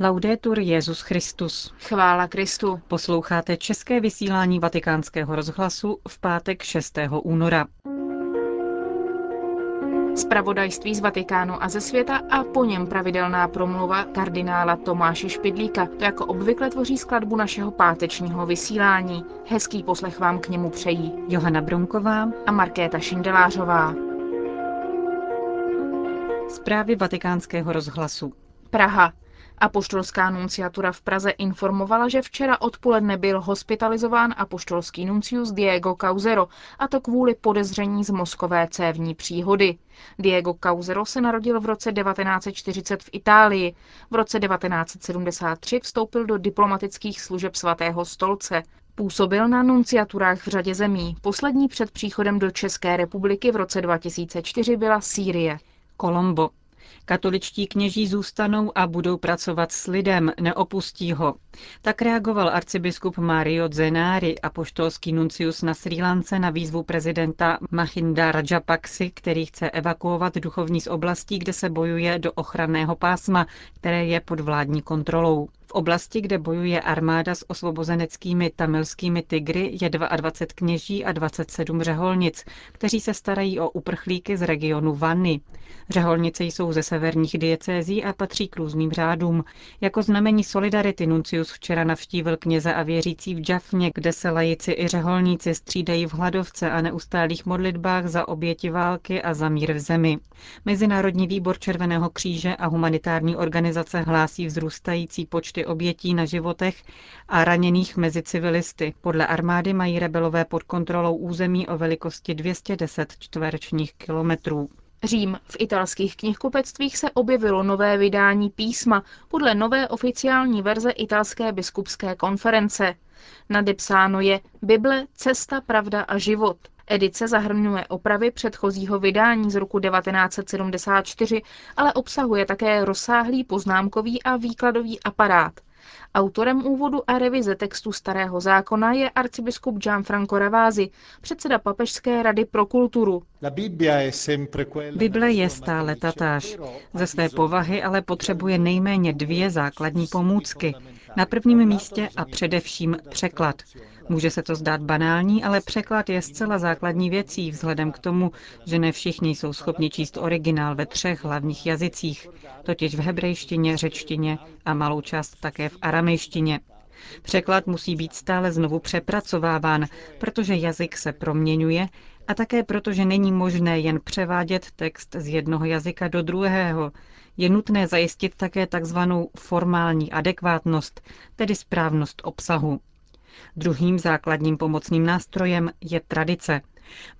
Laudetur Jezus Christus. Chvála Kristu. Posloucháte české vysílání Vatikánského rozhlasu v pátek 6. února. Spravodajství z Vatikánu a ze světa a po něm pravidelná promluva kardinála Tomáše Špidlíka. To jako obvykle tvoří skladbu našeho pátečního vysílání. Hezký poslech vám k němu přejí Johana Bronková a Markéta Šindelářová. Zprávy vatikánského rozhlasu. Praha. Apoštolská nunciatura v Praze informovala, že včera odpoledne byl hospitalizován apoštolský nuncius Diego Causero, a to kvůli podezření z mozkové cévní příhody. Diego Causero se narodil v roce 1940 v Itálii. V roce 1973 vstoupil do diplomatických služeb svatého stolce. Působil na nunciaturách v řadě zemí. Poslední před příchodem do České republiky v roce 2004 byla Sýrie. Kolombo. Katoličtí kněží zůstanou a budou pracovat s lidem, neopustí ho. Tak reagoval arcibiskup Mario Zenari, apoštolský nuncius na Sri Lance na výzvu prezidenta Mahinda Rajapaksy, který chce evakuovat duchovní z oblastí, kde se bojuje do ochranného pásma, které je pod vládní kontrolou. V oblasti, kde bojuje armáda s osvobozeneckými tamilskými tygry, je 22 kněží a 27 řeholnic, kteří se starají o uprchlíky z regionu Vanny. Řeholnice jsou ze severních diecézí a patří k různým řádům. Jako znamení solidarity Nuncius včera navštívil kněze a věřící v Džafně, kde se lajici i řeholníci střídají v hladovce a neustálých modlitbách za oběti války a za mír v zemi. Mezinárodní výbor Červeného kříže a humanitární organizace hlásí vzrůstající počty obětí na životech a raněných mezi civilisty. Podle armády mají rebelové pod kontrolou území o velikosti 210 čtverečních kilometrů. Řím. V italských knihkupectvích se objevilo nové vydání písma podle nové oficiální verze italské biskupské konference. Nadepsáno je Bible, cesta, pravda a život. Edice zahrnuje opravy předchozího vydání z roku 1974, ale obsahuje také rozsáhlý poznámkový a výkladový aparát. Autorem úvodu a revize textu Starého zákona je arcibiskup Gianfranco Ravasi, předseda Papežské rady pro kulturu. Bible je stále tatáž. Ze své povahy ale potřebuje nejméně dvě základní pomůcky. Na prvním místě a především překlad. Může se to zdát banální, ale překlad je zcela základní věcí vzhledem k tomu, že ne všichni jsou schopni číst originál ve třech hlavních jazycích, totiž v hebrejštině, řečtině a malou část také v aramejštině. Překlad musí být stále znovu přepracováván, protože jazyk se proměňuje a také proto, že není možné jen převádět text z jednoho jazyka do druhého. Je nutné zajistit také takzvanou formální adekvátnost, tedy správnost obsahu. Druhým základním pomocným nástrojem je tradice.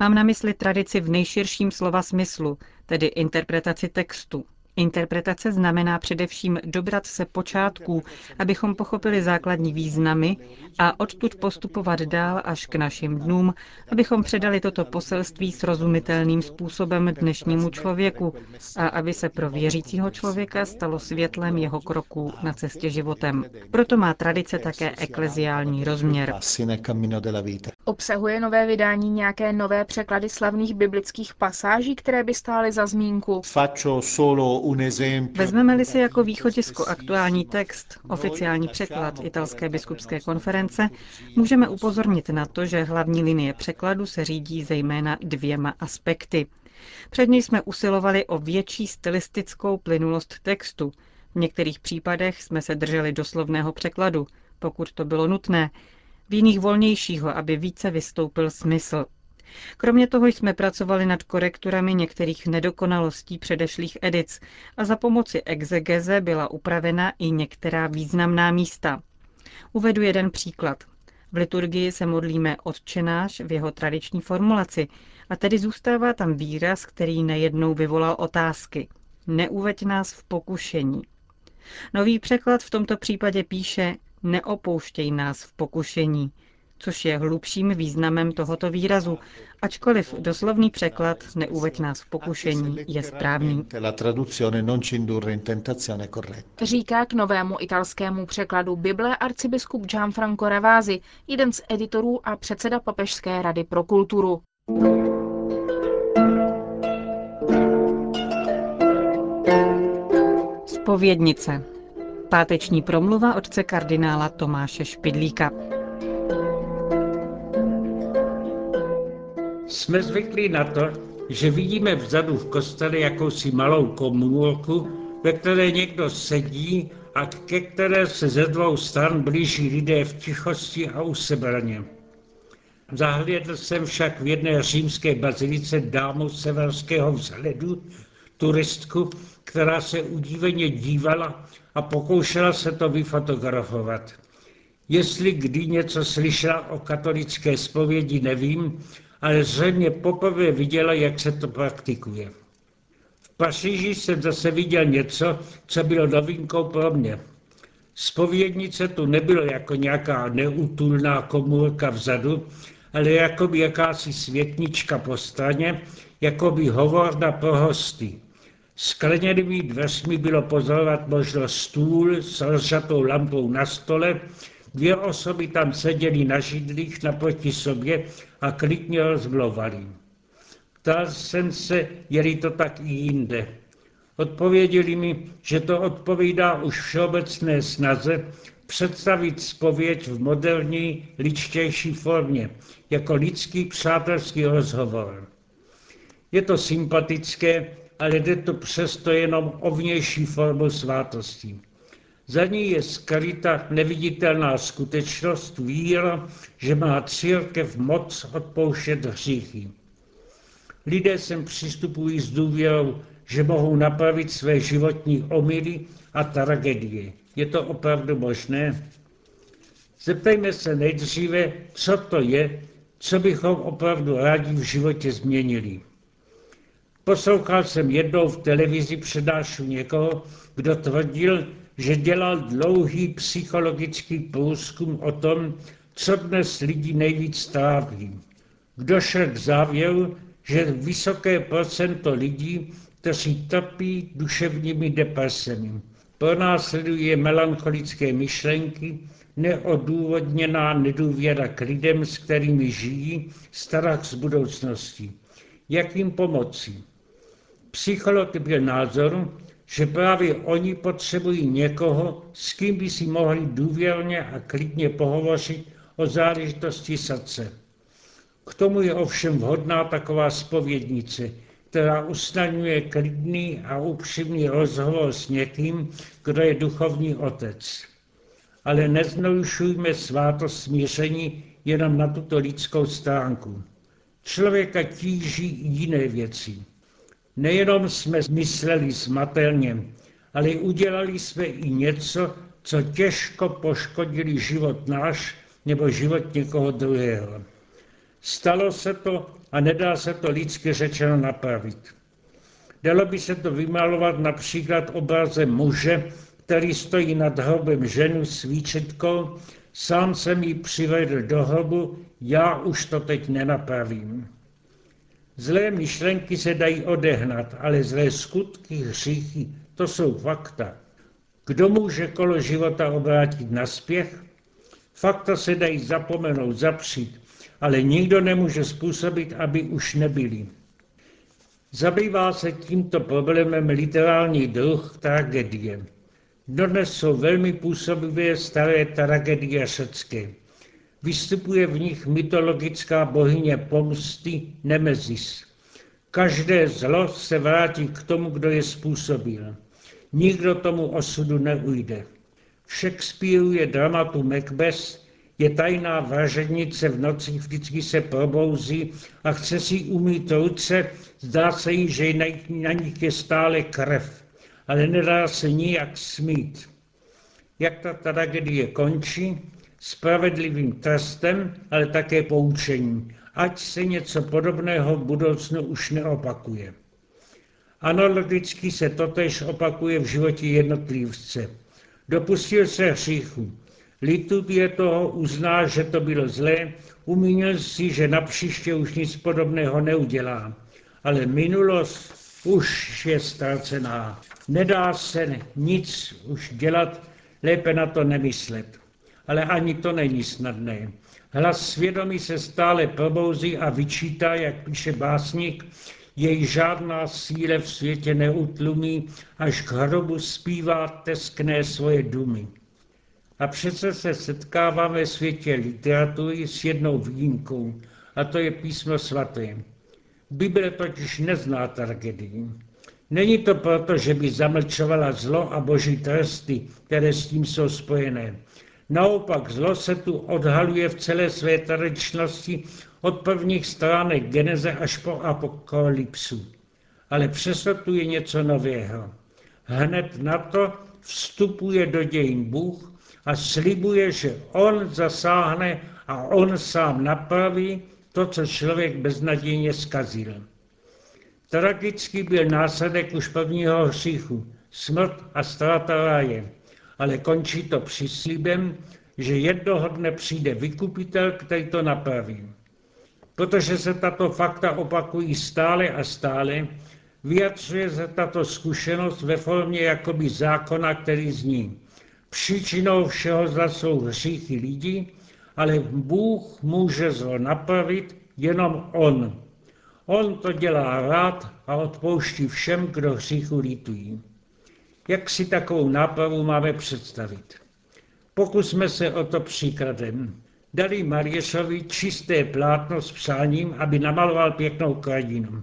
Mám na mysli tradici v nejširším slova smyslu, tedy interpretaci textu. Interpretace znamená především dobrat se počátků, abychom pochopili základní významy a odtud postupovat dál až k našim dnům, abychom předali toto poselství srozumitelným způsobem dnešnímu člověku a aby se pro věřícího člověka stalo světlem jeho kroků na cestě životem. Proto má tradice také ekleziální rozměr. Obsahuje nové vydání nějaké nové překlady slavných biblických pasáží, které by stály za zmínku? Vezmeme-li si jako východisko aktuální text, oficiální překlad italské biskupské konference, můžeme upozornit na to, že hlavní linie překladu se řídí zejména dvěma aspekty. Předně jsme usilovali o větší stylistickou plynulost textu. V některých případech jsme se drželi doslovného překladu, pokud to bylo nutné, v jiných volnějšího, aby více vystoupil smysl. Kromě toho jsme pracovali nad korekturami některých nedokonalostí předešlých edic a za pomoci exegeze byla upravena i některá významná místa. Uvedu jeden příklad. V liturgii se modlíme odčenáš v jeho tradiční formulaci a tedy zůstává tam výraz, který nejednou vyvolal otázky. Neuveď nás v pokušení. Nový překlad v tomto případě píše neopouštěj nás v pokušení, což je hlubším významem tohoto výrazu, ačkoliv doslovný překlad neuveď nás v pokušení je správný. Říká k novému italskému překladu Bible arcibiskup Gianfranco Ravasi, jeden z editorů a předseda Papežské rady pro kulturu. Spovědnice Páteční promluva otce kardinála Tomáše Špidlíka. Jsme zvyklí na to, že vidíme vzadu v kostele jakousi malou komůrku, ve které někdo sedí a ke které se ze dvou stran blíží lidé v tichosti a usebraně. Zahlédl jsem však v jedné římské bazilice dámu severského vzhledu, turistku, která se udíveně dívala a pokoušela se to vyfotografovat. Jestli kdy něco slyšela o katolické zpovědi, nevím, ale zřejmě poprvé viděla, jak se to praktikuje. V Paříži jsem zase viděl něco, co bylo novinkou pro mě. Spovědnice tu nebylo jako nějaká neutulná komůrka vzadu, ale jako by jakási světnička po straně, jako by hovorna pro hosty. Skleněnými dveřmi bylo pozorovat možno stůl s rozžatou lampou na stole, dvě osoby tam seděly na židlích naproti sobě a klidně rozmlouvali. Ptal jsem se, je to tak i jinde. Odpověděli mi, že to odpovídá už všeobecné snaze představit spověď v moderní, ličtější formě, jako lidský přátelský rozhovor. Je to sympatické, ale jde to přesto jenom o vnější formu svátosti. Za ní je skryta neviditelná skutečnost víra, že má církev moc odpouštět hříchy. Lidé sem přistupují s důvěrou, že mohou napravit své životní omily a tragédie. Je to opravdu možné? Zeptejme se nejdříve, co to je, co bychom opravdu rádi v životě změnili. Poslouchal jsem jednou v televizi přednášku někoho, kdo tvrdil, že dělal dlouhý psychologický průzkum o tom, co dnes lidi nejvíc tráví. Došel k závěru, že vysoké procento lidí, kteří trpí duševními depresemi, pronásleduje melancholické myšlenky, neodůvodněná nedůvěra k lidem, s kterými žijí, strach z budoucnosti. Jak jim pomoci? Psycholog byl názoru, že právě oni potřebují někoho, s kým by si mohli důvěrně a klidně pohovořit o záležitosti srdce. K tomu je ovšem vhodná taková spovědnice, která usnadňuje klidný a upřímný rozhovor s někým, kdo je duchovní otec. Ale nezneušujme svátost smíření jenom na tuto lidskou stránku. Člověka tíží jiné věci. Nejenom jsme mysleli smatelně, ale udělali jsme i něco, co těžko poškodili život náš nebo život někoho druhého. Stalo se to a nedá se to lidsky řečeno napravit. Dalo by se to vymalovat například obrazem muže, který stojí nad hrobem ženu s výčitkou, sám jsem ji přivedl do hrobu, já už to teď nenapravím. Zlé myšlenky se dají odehnat, ale zlé skutky, hříchy, to jsou fakta. Kdo může kolo života obrátit na spěch? Fakta se dají zapomenout, zapřít, ale nikdo nemůže způsobit, aby už nebyli. Zabývá se tímto problémem literální druh tragédie. Dodnes jsou velmi působivé staré tragédie řecké. Vystupuje v nich mytologická bohyně pomsty Nemezis. Každé zlo se vrátí k tomu, kdo je způsobil. Nikdo tomu osudu neujde. V Shakespeareu je dramatu Macbeth, je tajná vražednice v noci, vždycky se probouzí a chce si umít ruce, zdá se jí, že na nich je stále krev, ale nedá se nijak smít. Jak ta tragédie končí? Spravedlivým trestem, ale také poučením, ať se něco podobného v budoucnu už neopakuje. Analogicky se totež opakuje v životě jednotlivce. Dopustil se hříchu. Lituje toho, uzná, že to bylo zlé, umínil si, že na příště už nic podobného neudělá. Ale minulost už je ztracená. Nedá se nic už dělat, lépe na to nemyslet ale ani to není snadné. Hlas svědomí se stále probouzí a vyčítá, jak píše básník, jej žádná síle v světě neutlumí, až k hrobu zpívá teskné svoje dumy. A přece se setkáváme ve světě literatury s jednou výjimkou, a to je písmo svaté. Bible totiž nezná tragedii. Není to proto, že by zamlčovala zlo a boží tresty, které s tím jsou spojené. Naopak zlo se tu odhaluje v celé své tradičnosti od prvních stránek Geneze až po apokalypsu. Ale přesto tu je něco nového. Hned na to vstupuje do dějin Bůh a slibuje, že on zasáhne a on sám napraví to, co člověk beznadějně zkazil. Tragický byl následek už prvního hříchu, smrt a ztráta ráje, ale končí to přislíbem, že jednoho dne přijde vykupitel, který to napraví. Protože se tato fakta opakují stále a stále, vyjadřuje se tato zkušenost ve formě jakoby zákona, který zní. Příčinou všeho zla jsou hříchy lidí, ale Bůh může zlo napravit jenom On. On to dělá rád a odpouští všem, kdo hříchu lítují. Jak si takovou nápravu máme představit? Pokusme se o to příkladem. Dali Mariešovi čisté plátno s přáním, aby namaloval pěknou krajinu.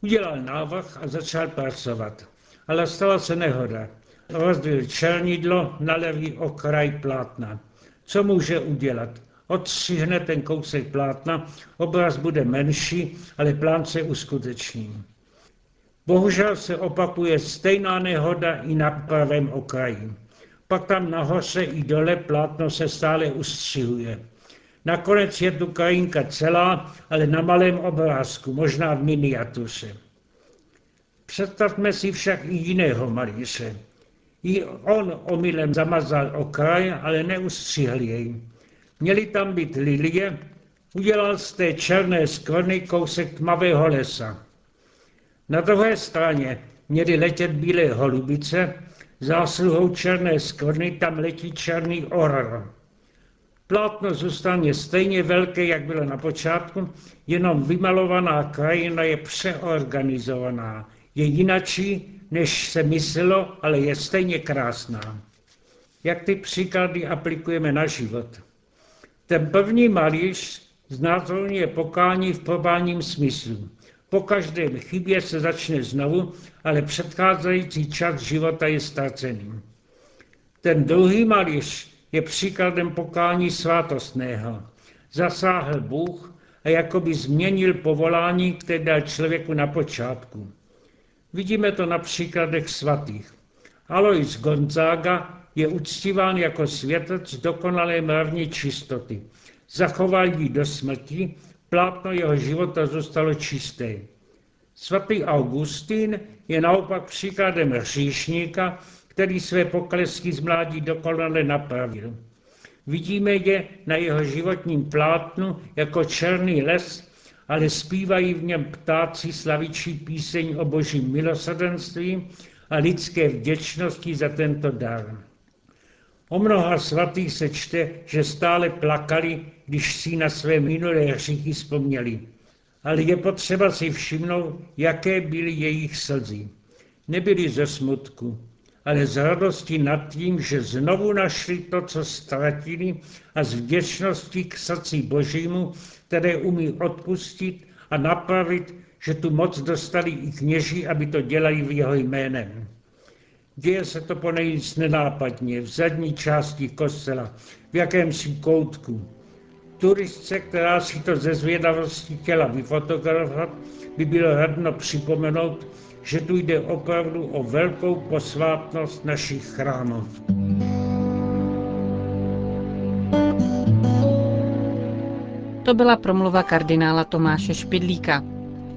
Udělal návrh a začal pracovat. Ale stala se nehoda. Rozdělil černidlo na levý okraj plátna. Co může udělat? Odstřihne ten kousek plátna, obraz bude menší, ale plán se uskuteční. Bohužel se opakuje stejná nehoda i na pravém okraji. Pak tam nahoře i dole plátno se stále ustřihuje. Nakonec je tu krajinka celá, ale na malém obrázku, možná v miniatuře. Představme si však i jiného malíře. I on omylem zamazal okraj, ale neustřihl jej. Měli tam být lilie, udělal z té černé skrony kousek tmavého lesa. Na druhé straně měly letět bílé holubice, zásluhou černé skvrny tam letí černý orr. Plátno zůstane stejně velké, jak bylo na počátku, jenom vymalovaná krajina je přeorganizovaná. Je jinačí, než se myslelo, ale je stejně krásná. Jak ty příklady aplikujeme na život? Ten první malíř znázorňuje pokání v probálním smyslu. Po každém chybě se začne znovu, ale předcházející čas života je ztracený. Ten druhý malíř je příkladem pokání svátostného. Zasáhl Bůh a jakoby změnil povolání, které dal člověku na počátku. Vidíme to na příkladech svatých. Alois Gonzaga je uctíván jako světec dokonalé mravní čistoty. Zachoval ji do smrti, plátno jeho života zůstalo čisté. Svatý Augustín je naopak příkladem hříšníka, který své poklesky z mládí dokonale napravil. Vidíme je na jeho životním plátnu jako černý les, ale zpívají v něm ptáci slavičí píseň o božím milosrdenství a lidské vděčnosti za tento dar. O mnoha svatých se čte, že stále plakali, když si na své minulé hříchy vzpomněli. Ale je potřeba si všimnout, jaké byly jejich slzy. Nebyly ze smutku, ale z radosti nad tím, že znovu našli to, co ztratili a z vděčnosti k srdci Božímu, které umí odpustit a napravit, že tu moc dostali i kněží, aby to dělali v jeho jménem. Děje se to ponejvíc nenápadně, v zadní části kostela, v jakémsi koutku. Turistce, která si to ze zvědavosti chtěla vyfotografovat, by bylo radno připomenout, že tu jde opravdu o velkou posvátnost našich chrámů. To byla promluva kardinála Tomáše Špidlíka.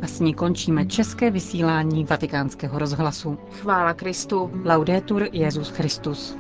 A s ní končíme české vysílání vatikánského rozhlasu. Chvála Kristu. Laudetur Jezus Christus.